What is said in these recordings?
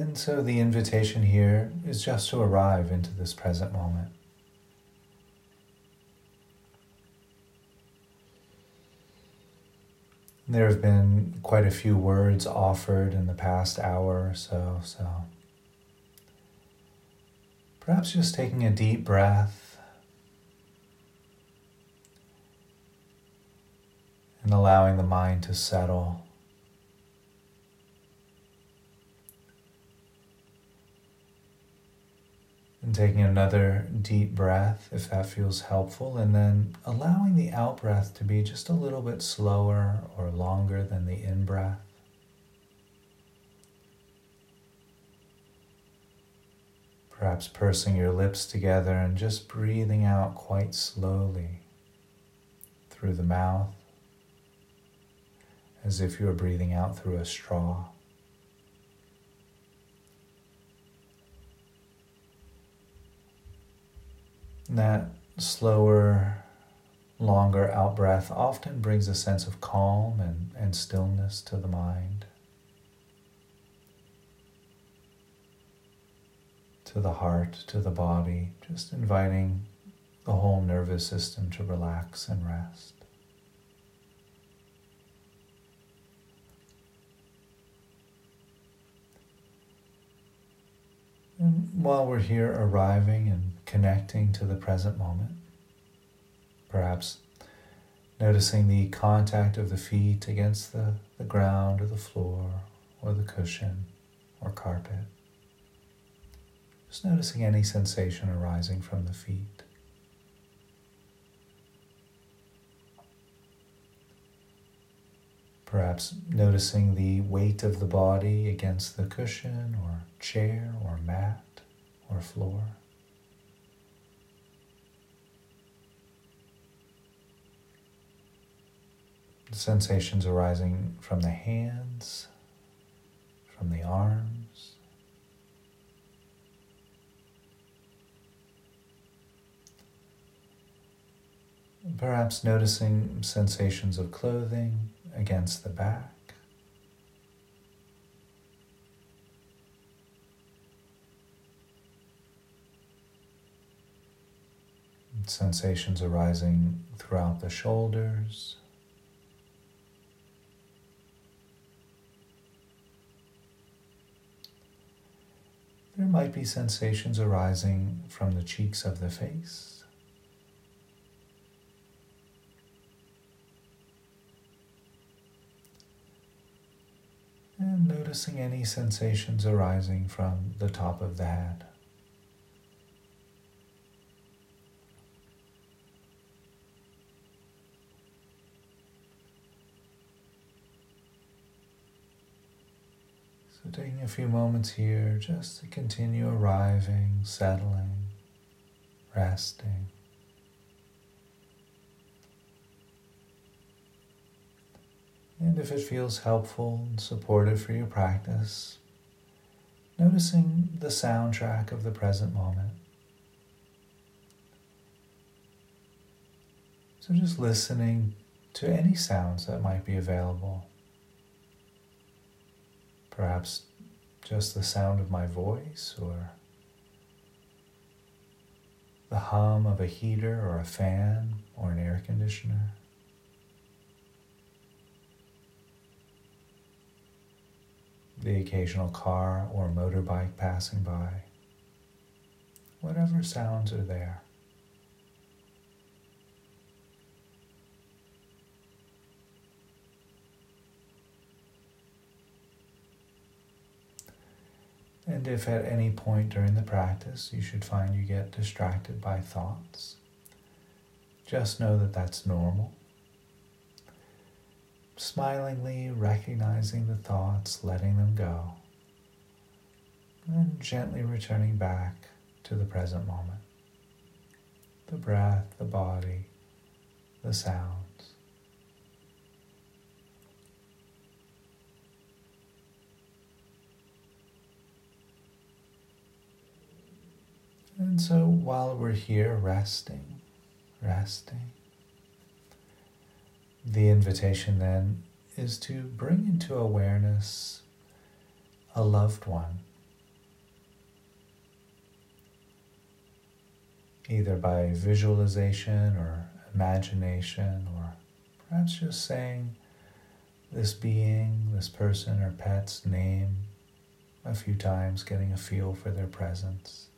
And so the invitation here is just to arrive into this present moment. There have been quite a few words offered in the past hour or so, so perhaps just taking a deep breath and allowing the mind to settle. And taking another deep breath if that feels helpful, and then allowing the out breath to be just a little bit slower or longer than the in breath. Perhaps pursing your lips together and just breathing out quite slowly through the mouth, as if you were breathing out through a straw. That slower, longer out breath often brings a sense of calm and, and stillness to the mind, to the heart, to the body, just inviting the whole nervous system to relax and rest. And while we're here arriving and connecting to the present moment, perhaps noticing the contact of the feet against the, the ground or the floor or the cushion or carpet. Just noticing any sensation arising from the feet. Perhaps noticing the weight of the body against the cushion or chair or mat or floor. Sensations arising from the hands, from the arms. Perhaps noticing sensations of clothing against the back. Sensations arising throughout the shoulders. There might be sensations arising from the cheeks of the face. And noticing any sensations arising from the top of the head. Taking a few moments here just to continue arriving, settling, resting. And if it feels helpful and supportive for your practice, noticing the soundtrack of the present moment. So, just listening to any sounds that might be available. Perhaps just the sound of my voice or the hum of a heater or a fan or an air conditioner. The occasional car or motorbike passing by. Whatever sounds are there. And if at any point during the practice you should find you get distracted by thoughts, just know that that's normal. Smilingly recognizing the thoughts, letting them go, and gently returning back to the present moment. The breath, the body, the sound. And so while we're here resting, resting, the invitation then is to bring into awareness a loved one, either by visualization or imagination, or perhaps just saying this being, this person, or pet's name a few times, getting a feel for their presence.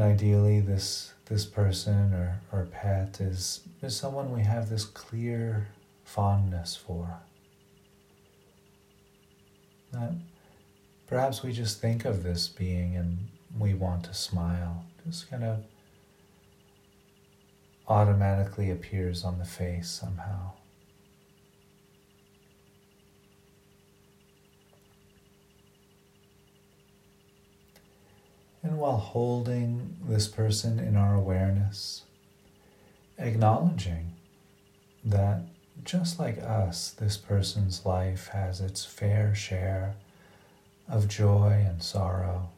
And ideally, this this person or, or pet is, is someone we have this clear fondness for. That perhaps we just think of this being and we want to smile. Just kind of automatically appears on the face somehow. And while holding this person in our awareness, acknowledging that just like us, this person's life has its fair share of joy and sorrow.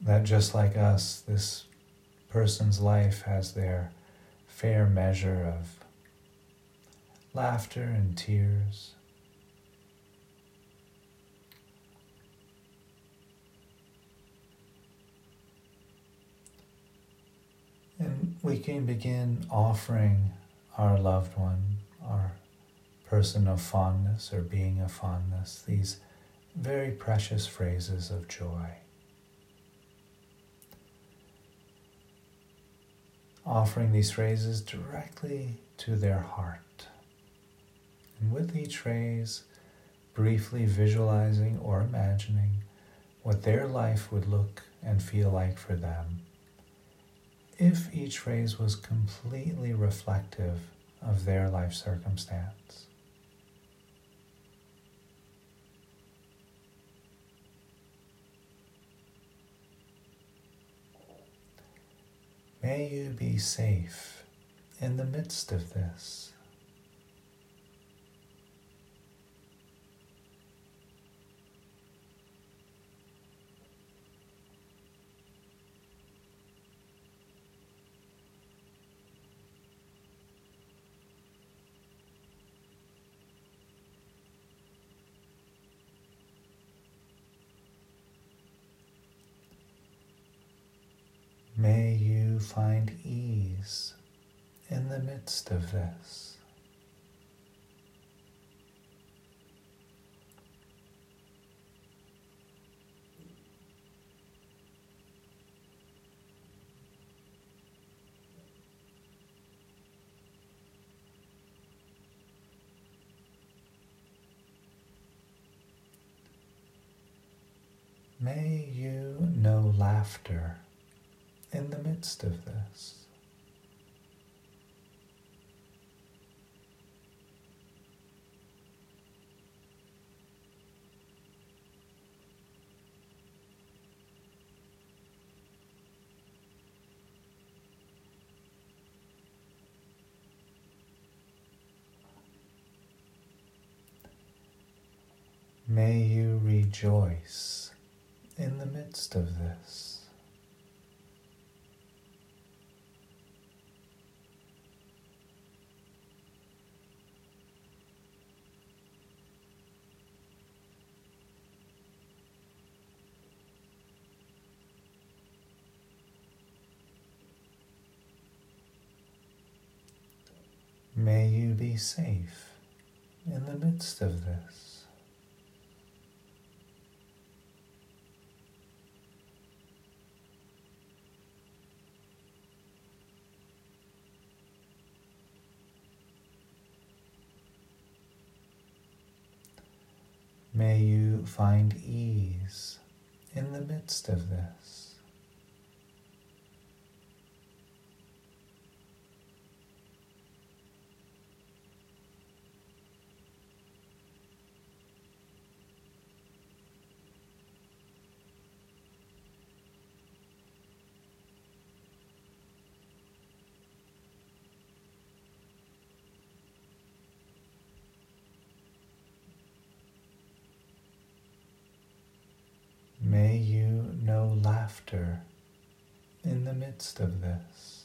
That just like us, this person's life has their fair measure of laughter and tears. And we can begin offering our loved one, our person of fondness or being of fondness, these very precious phrases of joy. Offering these phrases directly to their heart. And with each phrase, briefly visualizing or imagining what their life would look and feel like for them if each phrase was completely reflective of their life circumstance. May you be safe in the midst of this. May you find ease in the midst of this. May you know laughter in the midst of this. May you rejoice in the midst of this. May you be safe in the midst of this. May you find ease in the midst of this. May you know life the midst of this.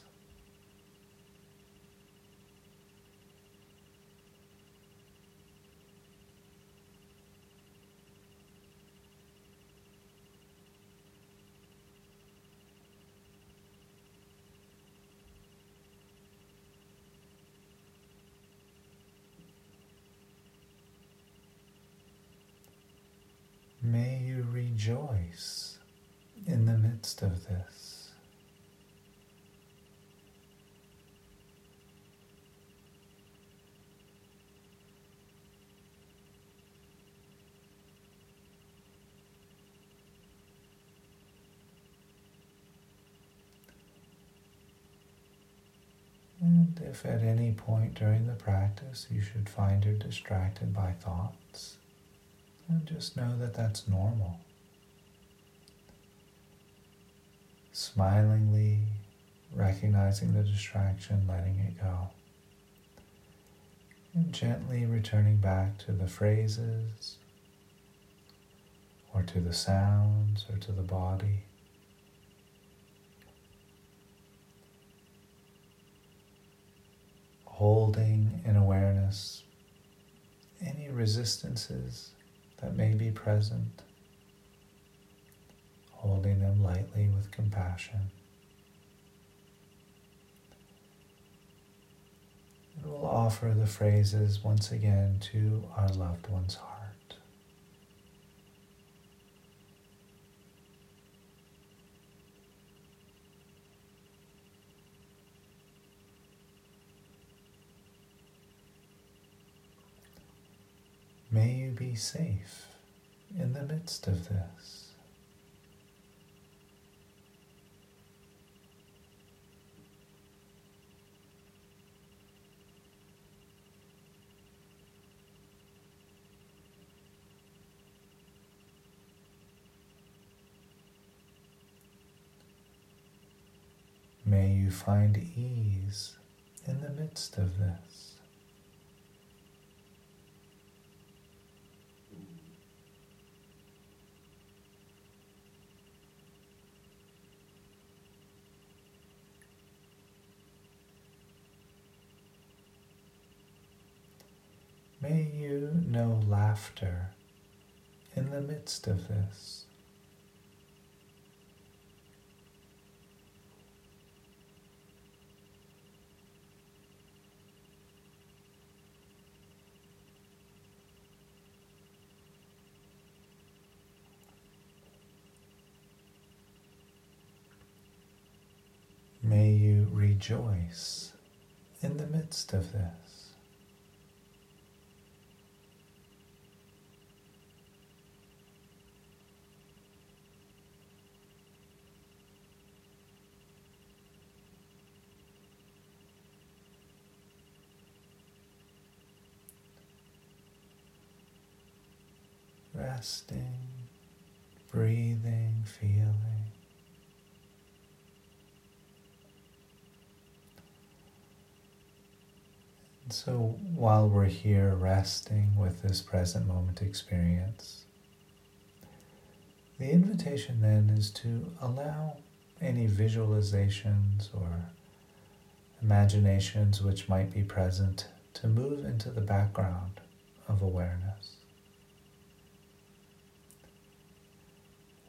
May you rejoice in the midst of this. And if at any point during the practice you should find you're distracted by thoughts, just know that that's normal. Smilingly recognizing the distraction, letting it go. And gently returning back to the phrases, or to the sounds, or to the body. Holding in awareness any resistances that may be present, holding them lightly with compassion. And we'll offer the phrases once again to our loved one's heart. May you safe in the midst of this. May you find ease in the midst of this. May you know laughter in the midst of this. May you rejoice in the midst of this. Resting, breathing, feeling. And so while we're here resting with this present moment experience, the invitation then is to allow any visualizations or imaginations which might be present to move into the background of awareness.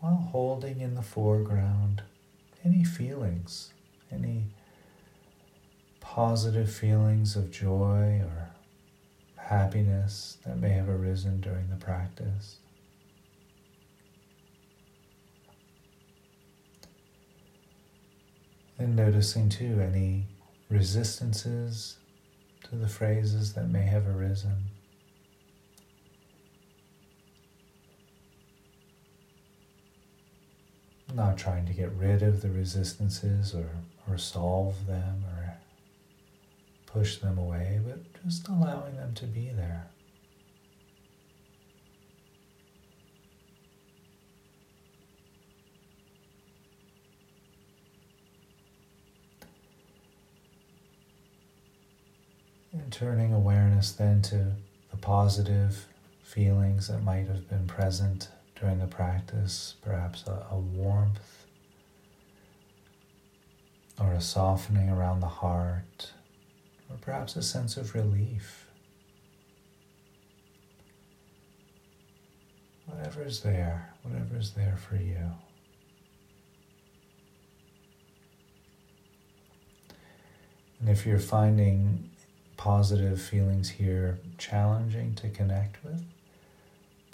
While holding in the foreground any feelings, any positive feelings of joy or happiness that may have arisen during the practice. And noticing too any resistances to the phrases that may have arisen. Not trying to get rid of the resistances or, or solve them or push them away, but just allowing them to be there. And turning awareness then to the positive feelings that might have been present during the practice, perhaps a, a warmth or a softening around the heart, or perhaps a sense of relief. Whatever is there, whatever is there for you. And if you're finding positive feelings here challenging to connect with,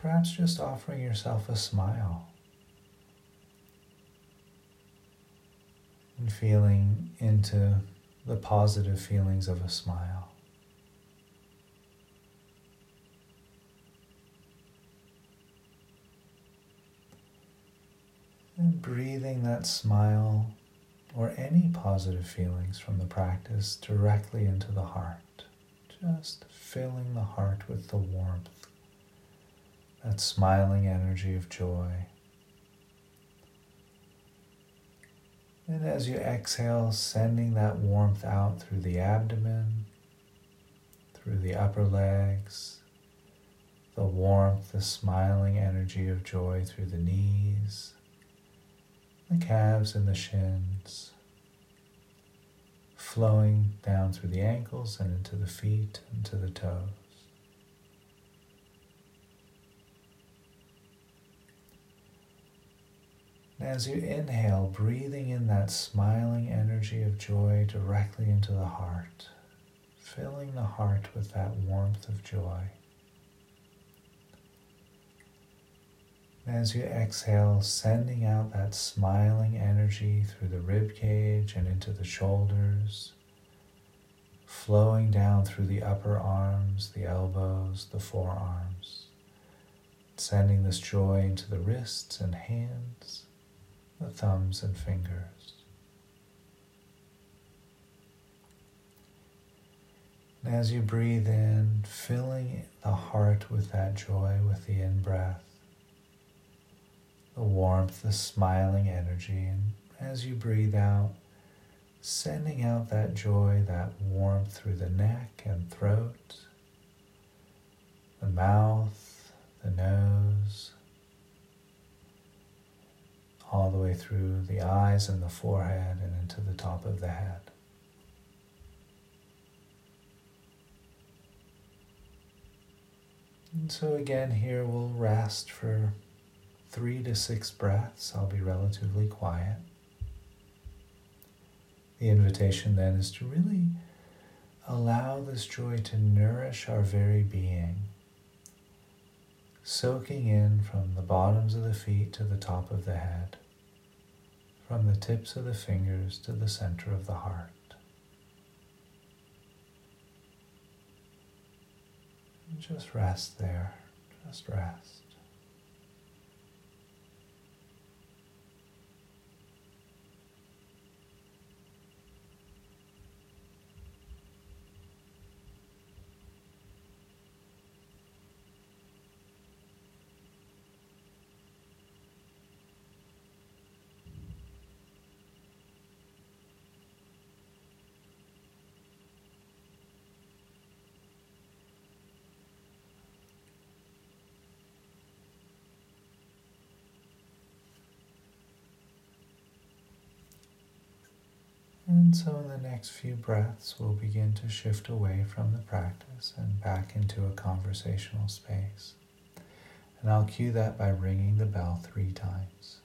perhaps just offering yourself a smile and feeling into the positive feelings of a smile. And breathing that smile or any positive feelings from the practice directly into the heart. Just filling the heart with the warmth, that smiling energy of joy. And as you exhale, sending that warmth out through the abdomen, through the upper legs, the warmth, the smiling energy of joy through the knees the calves and the shins, flowing down through the ankles and into the feet and to the toes. And as you inhale, breathing in that smiling energy of joy directly into the heart, filling the heart with that warmth of joy. As you exhale, sending out that smiling energy through the rib cage and into the shoulders, flowing down through the upper arms, the elbows, the forearms, sending this joy into the wrists and hands, the thumbs and fingers. And as you breathe in, filling the heart with that joy with the in breath the warmth, the smiling energy. And as you breathe out, sending out that joy, that warmth through the neck and throat, the mouth, the nose, all the way through the eyes and the forehead and into the top of the head. And so again, here we'll rest for three to six breaths, I'll be relatively quiet. The invitation then is to really allow this joy to nourish our very being, soaking in from the bottoms of the feet to the top of the head, from the tips of the fingers to the center of the heart. And just rest there, just rest. And so, in the next few breaths, we'll begin to shift away from the practice and back into a conversational space. And I'll cue that by ringing the bell three times.